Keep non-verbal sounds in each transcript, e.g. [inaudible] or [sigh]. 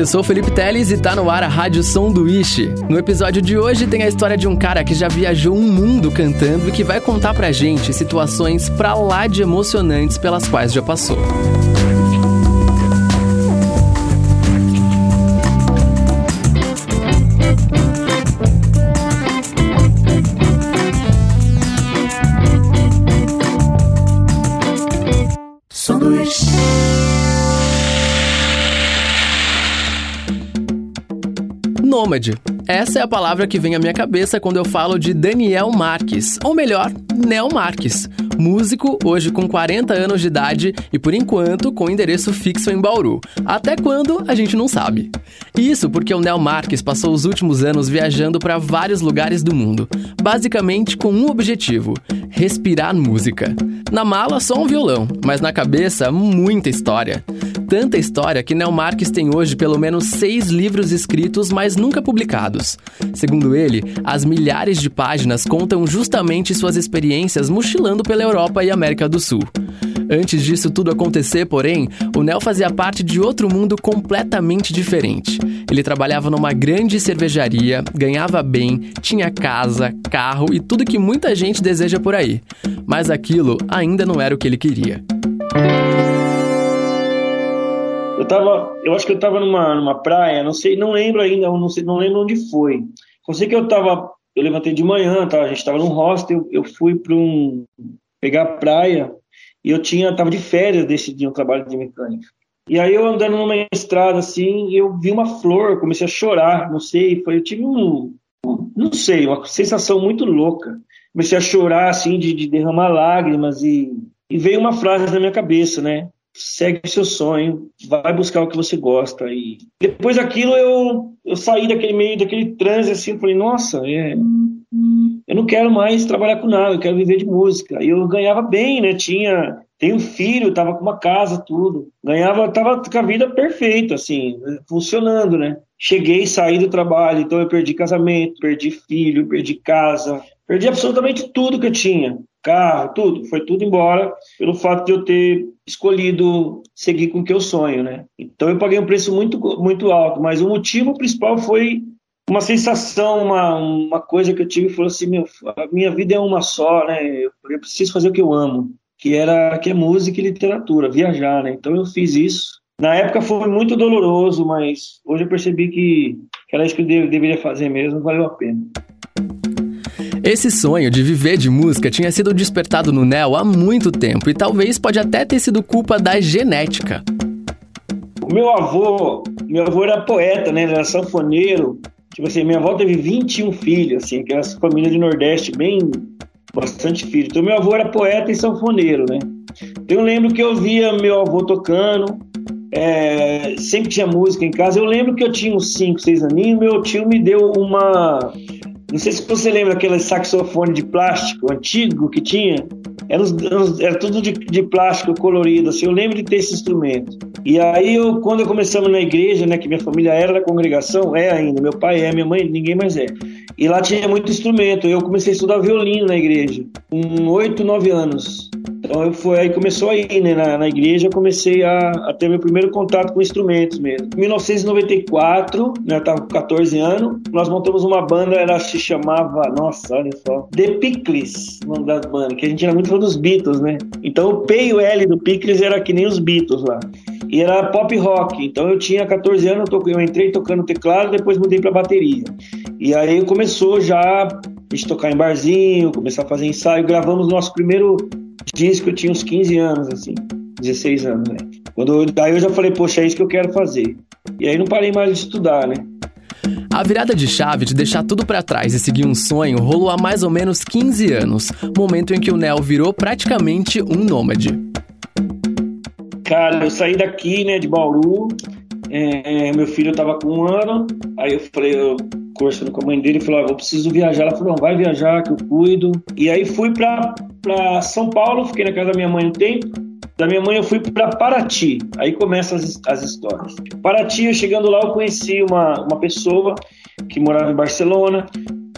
eu sou Felipe Teles e tá no ar a Rádio Sanduíche. No episódio de hoje tem a história de um cara que já viajou um mundo cantando e que vai contar pra gente situações pra lá de emocionantes pelas quais já passou. Nômade. Essa é a palavra que vem à minha cabeça quando eu falo de Daniel Marques, ou melhor, Nel Marques. Músico, hoje com 40 anos de idade e por enquanto com endereço fixo em Bauru. Até quando, a gente não sabe. Isso porque o Nel Marques passou os últimos anos viajando para vários lugares do mundo, basicamente com um objetivo: respirar música. Na mala, só um violão, mas na cabeça, muita história tanta história que Nel Marques tem hoje pelo menos seis livros escritos, mas nunca publicados. Segundo ele, as milhares de páginas contam justamente suas experiências mochilando pela Europa e América do Sul. Antes disso tudo acontecer, porém, o Nel fazia parte de outro mundo completamente diferente. Ele trabalhava numa grande cervejaria, ganhava bem, tinha casa, carro e tudo que muita gente deseja por aí. Mas aquilo ainda não era o que ele queria. Eu tava, eu acho que eu tava numa, numa praia, não sei, não lembro ainda, não sei, não lembro onde foi. Só sei que eu tava, eu levantei de manhã, tá, a gente tava num hostel, eu, eu fui para um pegar a praia e eu tinha, tava de férias desse dia, um trabalho de mecânica. E aí eu andando numa estrada assim, eu vi uma flor, comecei a chorar, não sei, foi, eu tive um, não sei, uma sensação muito louca. Comecei a chorar assim, de, de derramar lágrimas e, e veio uma frase na minha cabeça, né? Segue seu sonho, vai buscar o que você gosta. E depois daquilo eu, eu saí daquele meio, daquele transe assim, falei, nossa, é, eu não quero mais trabalhar com nada, eu quero viver de música. E eu ganhava bem, né? Tinha, tenho um filho, tava com uma casa, tudo. Ganhava, tava com a vida perfeita, assim, funcionando, né? Cheguei, saí do trabalho, então eu perdi casamento, perdi filho, perdi casa, perdi absolutamente tudo que eu tinha carro, tudo, foi tudo embora pelo fato de eu ter escolhido seguir com o que eu sonho, né? Então eu paguei um preço muito, muito alto, mas o motivo principal foi uma sensação, uma, uma coisa que eu tive, falou assim, meu, a minha vida é uma só, né? Eu, preciso fazer o que eu amo, que era que é música e literatura, viajar, né? Então eu fiz isso. Na época foi muito doloroso, mas hoje eu percebi que, que era isso que eu deveria fazer mesmo, valeu a pena. Esse sonho de viver de música tinha sido despertado no Nel há muito tempo e talvez pode até ter sido culpa da genética. O meu avô, meu avô era poeta, né? Ele era sanfoneiro. Tipo assim, minha avó teve 21 filhos, assim, que era essa família de Nordeste, bem bastante filhos. Então meu avô era poeta e sanfoneiro, né? Então, eu lembro que eu via meu avô tocando, é, sempre tinha música em casa. Eu lembro que eu tinha uns 5, 6 aninhos, meu tio me deu uma não sei se você lembra aquele saxofone de plástico antigo que tinha. Era, era tudo de, de, plástico colorido, assim. Eu lembro de ter esse instrumento. E aí, eu, quando eu começamos na igreja, né, que minha família era da congregação, é ainda, meu pai é, minha mãe, ninguém mais é. E lá tinha muito instrumento. Eu comecei a estudar violino na igreja, com oito, nove anos. Então eu fui, aí começou aí, né, na, na igreja, eu comecei a, a, ter meu primeiro contato com instrumentos mesmo. Em 1994, né, eu tava com 14 anos, nós montamos uma banda, ela se chamava, nossa, olha só, The Pickles, o nome da banda, que a gente era muito fã dos Beatles, né? Então o P e o L do Pickles era que nem os Beatles lá. E era pop rock, então eu tinha 14 anos, eu entrei tocando teclado, depois mudei para bateria. E aí começou já a gente tocar em barzinho, começar a fazer ensaio, gravamos nosso primeiro disco, eu tinha uns 15 anos, assim, 16 anos, né? Quando, daí eu já falei, poxa, é isso que eu quero fazer. E aí não parei mais de estudar, né? A virada de chave de deixar tudo para trás e seguir um sonho rolou há mais ou menos 15 anos, momento em que o Nel virou praticamente um nômade. Cara, eu saí daqui, né, de Bauru, é, meu filho tava com um ano, aí eu falei, eu conversando com a mãe dele, falou, ah, eu preciso viajar. Ela falou, não, vai viajar que eu cuido. E aí fui pra, pra São Paulo, fiquei na casa da minha mãe um tempo, da minha mãe eu fui para Paraty. Aí começam as, as histórias. Paraty, eu chegando lá, eu conheci uma, uma pessoa que morava em Barcelona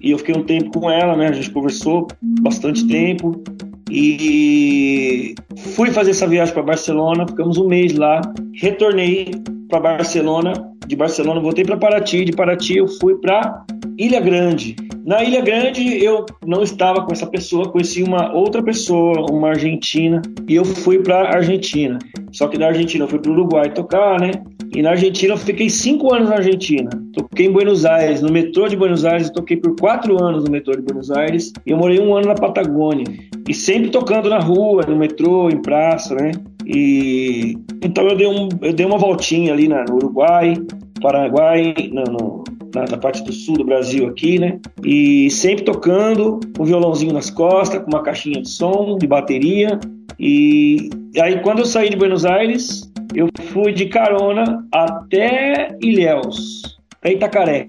e eu fiquei um tempo com ela, né? A gente conversou bastante tempo. E fui fazer essa viagem para Barcelona, ficamos um mês lá, retornei para Barcelona, de Barcelona voltei para Paraty, de Paraty eu fui para Ilha Grande. Na Ilha Grande eu não estava com essa pessoa, conheci uma outra pessoa, uma argentina, e eu fui para Argentina. Só que da Argentina eu fui para o Uruguai tocar, né? E na Argentina eu fiquei cinco anos na Argentina. Toquei em Buenos Aires, no metrô de Buenos Aires, toquei por quatro anos no metrô de Buenos Aires. E eu morei um ano na Patagônia. E sempre tocando na rua, no metrô, em praça, né? E então eu dei, um, eu dei uma voltinha ali na, no Uruguai, Paraguai, na, na, parte do sul do Brasil aqui, né? E sempre tocando, com um violãozinho nas costas, com uma caixinha de som, de bateria. E aí quando eu saí de Buenos Aires, eu fui de carona até Ilhéus, até Itacaré.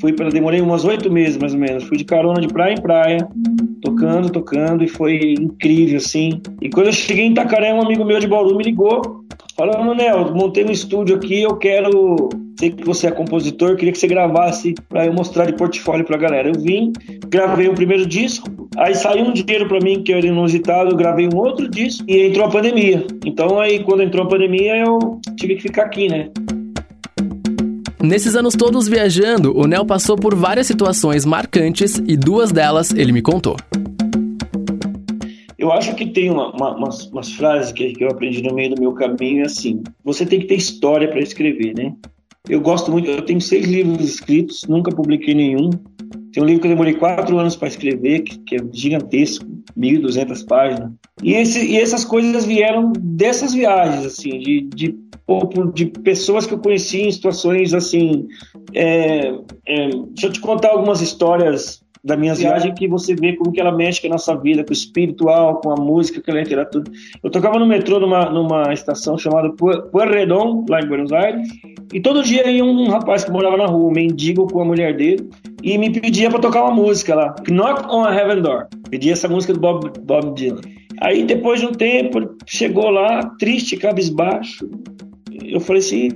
Fui demorei umas oito meses mais ou menos. Fui de carona de praia em praia, tocando, tocando e foi incrível assim. E quando eu cheguei em Itacaré, um amigo meu de Bauru me ligou, falando: Nel, montei um estúdio aqui, eu quero sei que você é compositor, queria que você gravasse para eu mostrar de portfólio para a galera. Eu vim, gravei o primeiro disco, aí saiu um dinheiro para mim que era inusitado, eu gravei um outro disco e entrou a pandemia. Então aí quando entrou a pandemia eu tive que ficar aqui, né? Nesses anos todos viajando, o Nel passou por várias situações marcantes e duas delas ele me contou. Eu acho que tem uma, uma, umas, umas, frases que, que eu aprendi no meio do meu caminho, é assim: você tem que ter história para escrever, né? Eu gosto muito, eu tenho seis livros escritos, nunca publiquei nenhum. Tem um livro que eu demorei quatro anos para escrever, que, que, é gigantesco, 1.200 páginas. E, esse, e essas coisas vieram dessas viagens, assim, de, de, de pessoas que eu conheci em situações assim. É, é, deixa eu te contar algumas histórias da minha viagem que você vê como que ela mexe com a nossa vida, com o espiritual, com a música, com a literatura. Eu tocava no metrô numa, numa estação chamada Pueyrredon, lá em Buenos Aires, e todo dia ia um rapaz que morava na rua, um mendigo com a mulher dele, e me pedia para tocar uma música lá, Knock on a Heaven Door. Pedia essa música do Bob, Bob Dylan. Aí depois de um tempo, chegou lá, triste, cabisbaixo. Eu falei assim,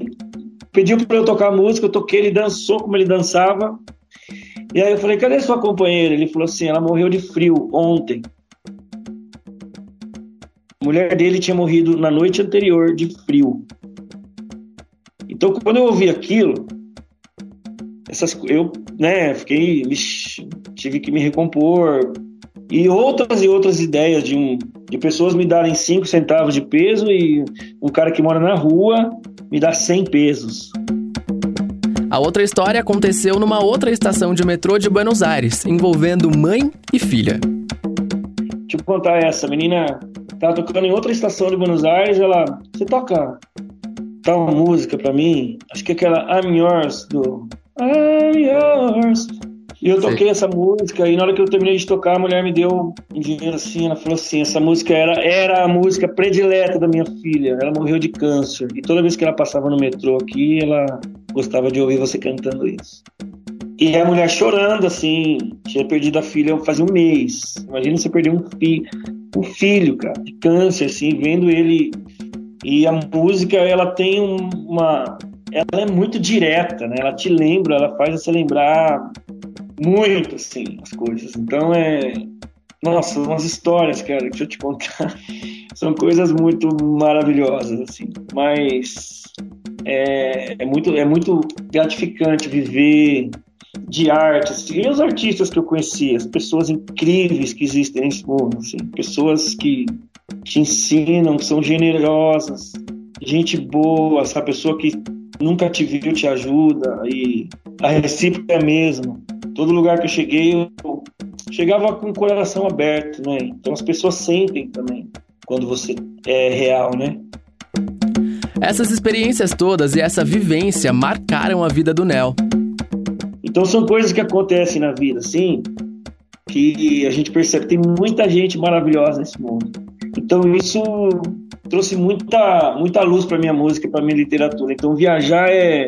pediu para eu tocar a música, eu toquei, ele dançou como ele dançava. E aí eu falei, cadê sua companheira? Ele falou assim, ela morreu de frio ontem. A mulher dele tinha morrido na noite anterior de frio. Então, quando eu ouvi aquilo, essas, eu né, fiquei, tive que me recompor. E outras e outras ideias de, um, de pessoas me darem 5 centavos de peso e um cara que mora na rua me dá 100 pesos. A outra história aconteceu numa outra estação de metrô de Buenos Aires, envolvendo mãe e filha. Deixa eu contar essa. A menina tava tocando em outra estação de Buenos Aires, ela. Você toca tal música pra mim? Acho que é aquela I'm Yours do. I'm Yours. E eu toquei Sim. essa música e na hora que eu terminei de tocar, a mulher me deu um dinheiro assim, ela falou assim, essa música era, era a música predileta da minha filha, ela morreu de câncer. E toda vez que ela passava no metrô aqui, ela gostava de ouvir você cantando isso. E a mulher chorando, assim, tinha perdido a filha fazia um mês. Imagina você perder um, fi um filho, cara, de câncer, assim, vendo ele. E a música, ela tem uma. Ela é muito direta, né? Ela te lembra, ela faz você lembrar muito, assim, as coisas. Então é. Nossa, umas histórias, cara, deixa eu te contar. [laughs] São coisas muito maravilhosas, assim. Mas é, é, muito, é muito gratificante viver de arte. Assim. E os artistas que eu conheci, as pessoas incríveis que existem nesse mundo, assim, pessoas que te ensinam, que são generosas, gente boa, essa pessoa que nunca te viu te ajuda e a recíproca é a mesma. Todo lugar que eu cheguei, eu chegava com o coração aberto, né? Então as pessoas sentem também quando você é real, né? Essas experiências todas e essa vivência marcaram a vida do Nel. Então são coisas que acontecem na vida, sim, que a gente percebe que tem muita gente maravilhosa nesse mundo. Então isso trouxe muita, muita luz para minha música, para minha literatura. Então viajar é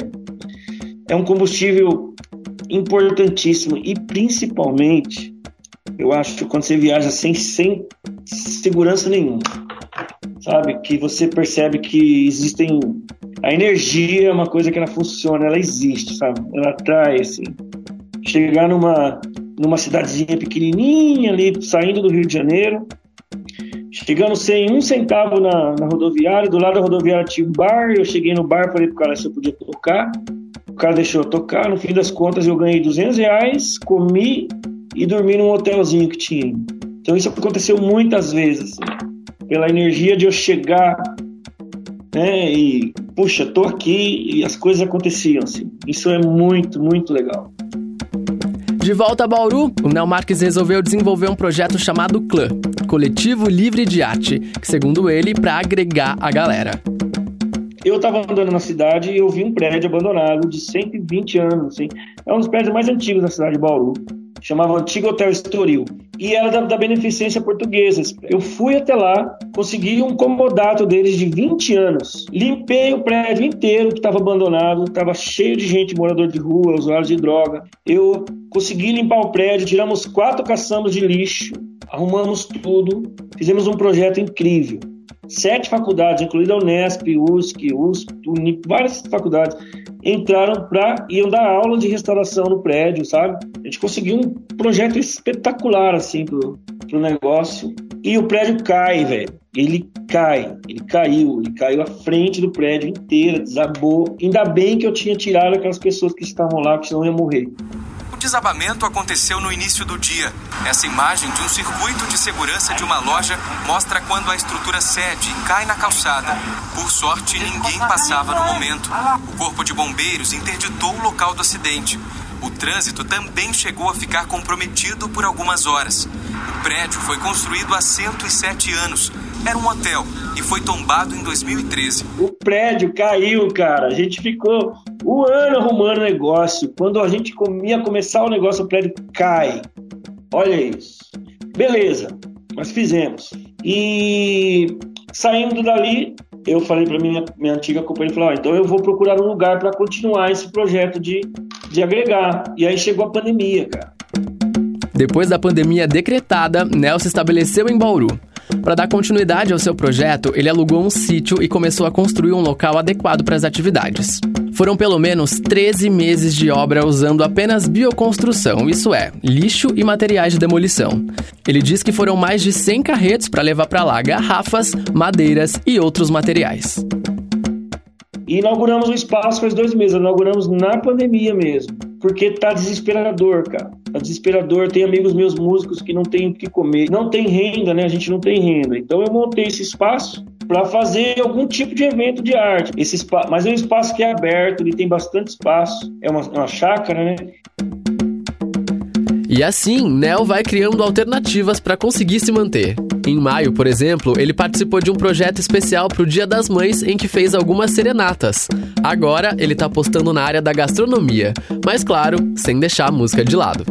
é um combustível importantíssimo e principalmente eu acho quando você viaja sem, sem segurança nenhuma sabe? Que você percebe que existem. A energia é uma coisa que ela funciona, ela existe, sabe? Ela atrai, assim. Chegar numa, numa cidadezinha pequenininha ali, saindo do Rio de Janeiro, Chegando sem um centavo na, na rodoviária, do lado da rodoviária tinha um bar, eu cheguei no bar, falei pro cara se eu podia tocar, o cara deixou eu tocar, no fim das contas eu ganhei 200 reais, comi e dormi num hotelzinho que tinha. Então isso aconteceu muitas vezes, assim, pela energia de eu chegar né, e, puxa, tô aqui e as coisas aconteciam, assim. Isso é muito, muito legal. De volta a Bauru, o Nel Marques resolveu desenvolver um projeto chamado Clã, Coletivo Livre de Arte, que segundo ele, para agregar a galera. Eu estava andando na cidade e eu vi um prédio abandonado de 120 anos, assim. É um dos prédios mais antigos da cidade de Bauru chamava Antigo Hotel Estoril. E era da, da, Beneficência Portuguesa. Eu fui até lá, consegui um comodato deles de 20 anos. Limpei o prédio inteiro que estava abandonado, estava cheio de gente, morador de rua, usuários de droga. Eu consegui limpar o prédio, tiramos quatro caçambas de lixo, arrumamos tudo, fizemos um projeto incrível sete faculdades, incluindo a Unesp, USC, USP, Unip, várias faculdades, entraram para iam dar aula de restauração no prédio, sabe? A gente conseguiu um projeto espetacular assim pro, pro negócio. E o prédio cai, velho. Ele cai, ele caiu, ele caiu à frente do prédio inteiro, desabou. Ainda bem que eu tinha tirado aquelas pessoas que estavam lá, que senão ia morrer desabamento aconteceu no início do dia. Essa imagem de um circuito de segurança de uma loja mostra quando a estrutura cede e cai na calçada. Por sorte, ninguém passava no momento. O corpo de bombeiros interditou o local do acidente. O trânsito também chegou a ficar comprometido por algumas horas. O prédio foi construído há 107 anos. Era um hotel e foi tombado em 2013. O prédio caiu, cara. A gente ficou o ano arrumando negócio. Quando a gente ia começar o negócio, o prédio cai. Olha isso. Beleza, nós fizemos. E saindo dali, eu falei para minha, minha antiga companhia, falei, ah, então eu vou procurar um lugar para continuar esse projeto de, de agregar. E aí chegou a pandemia, cara. Depois da pandemia decretada, Nelson estabeleceu em Bauru. Para dar continuidade ao seu projeto, ele alugou um sítio e começou a construir um local adequado para as atividades. Foram pelo menos 13 meses de obra usando apenas bioconstrução, isso é, lixo e materiais de demolição. Ele diz que foram mais de 100 carretos para levar para lá garrafas, madeiras e outros materiais. E inauguramos o espaço faz dois meses, inauguramos na pandemia mesmo, porque tá desesperador, cara. Tá desesperador. Tem amigos meus músicos que não têm o que comer, não tem renda, né? A gente não tem renda. Então eu montei esse espaço para fazer algum tipo de evento de arte. Esse espaço, mas é um espaço que é aberto, ele tem bastante espaço, é uma, uma chácara, né? E assim, Nel vai criando alternativas para conseguir se manter. Em maio, por exemplo, ele participou de um projeto especial para o Dia das Mães em que fez algumas serenatas. Agora ele está apostando na área da gastronomia, mas claro, sem deixar a música de lado.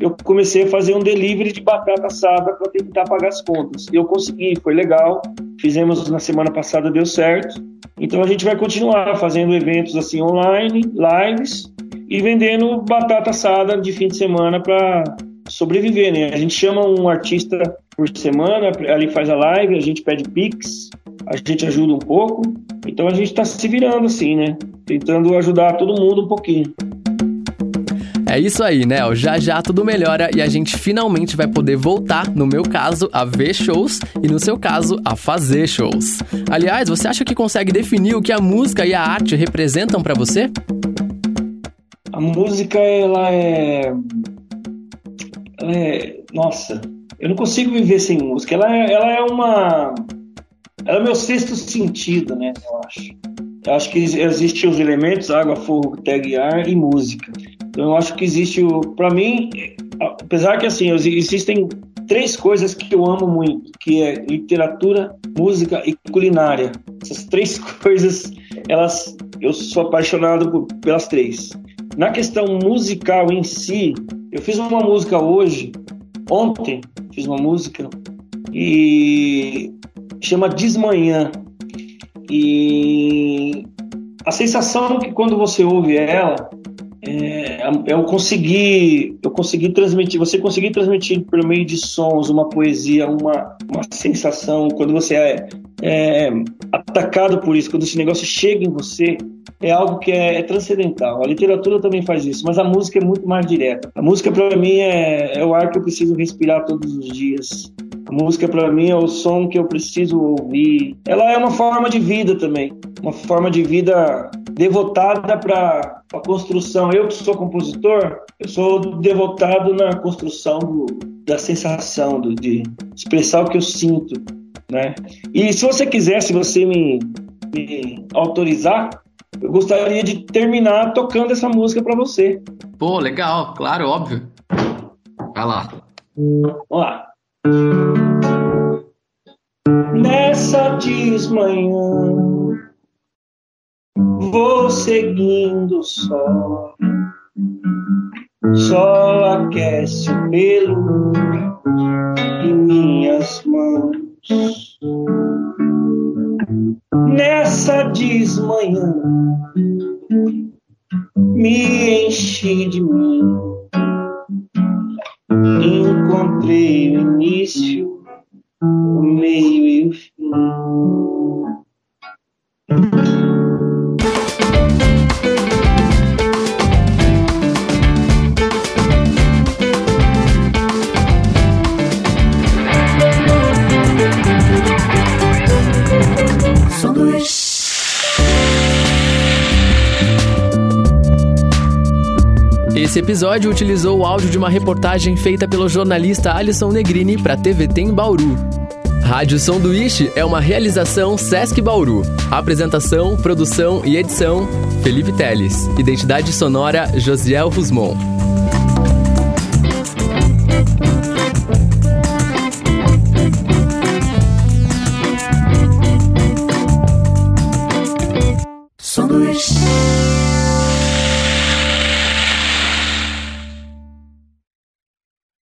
Eu comecei a fazer um delivery de batata assada para tentar pagar as contas. Eu consegui, foi legal. Fizemos na semana passada, deu certo. Então a gente vai continuar fazendo eventos assim online, lives e vendendo batata assada de fim de semana para sobreviver, né? A gente chama um artista por semana, ali faz a live, a gente pede pix, a gente ajuda um pouco. Então a gente está se virando assim, né? Tentando ajudar todo mundo um pouquinho. É isso aí, né? Já já tudo melhora e a gente finalmente vai poder voltar, no meu caso, a ver shows e no seu caso, a fazer shows. Aliás, você acha que consegue definir o que a música e a arte representam para você? A música, ela é é, nossa, eu não consigo viver sem música. Ela é, ela é uma. Ela é meu sexto sentido, né? Eu acho. Eu acho que existem os elementos água, fogo, terra e ar e música. Então eu acho que existe o. Para mim, apesar que assim, existem três coisas que eu amo muito, que é literatura, música e culinária. Essas três [laughs] coisas, elas, eu sou apaixonado por, pelas três. Na questão musical em si, eu fiz uma música hoje, ontem, fiz uma música e chama Desmanhã. E a sensação que quando você ouve ela é, é eu consegui eu consegui transmitir você conseguir transmitir por meio de sons uma poesia uma, uma sensação quando você é, atacado por isso, quando esse negócio chega em você, é algo que é, é, transcendental. A literatura também faz isso, mas a música é muito mais direta. A música, para mim, é, é o ar que eu preciso respirar todos os dias. A música, para mim, é o som que eu preciso ouvir. Ela é uma forma de vida também, uma forma de vida devotada para a construção. Eu que sou compositor, eu sou devotado na construção do, da sensação, do, de expressar o que eu sinto. Né? E se você quiser, se você me, me autorizar, eu gostaria de terminar tocando essa música para você. Pô, legal, claro, óbvio. Vai lá. Vamos lá. Nessa desmanhã, vou seguindo só. Só aquece o pelo em minhas mãos. Nessa desmanhã, me enchi de mim. Encontrei o início, episódio utilizou o áudio de uma reportagem feita pelo jornalista Alisson Negrini para TVT em Bauru. Rádio Sanduíche é uma realização Sesc Bauru. Apresentação, produção e edição: Felipe Teles. Identidade sonora: Josiel Rusmon.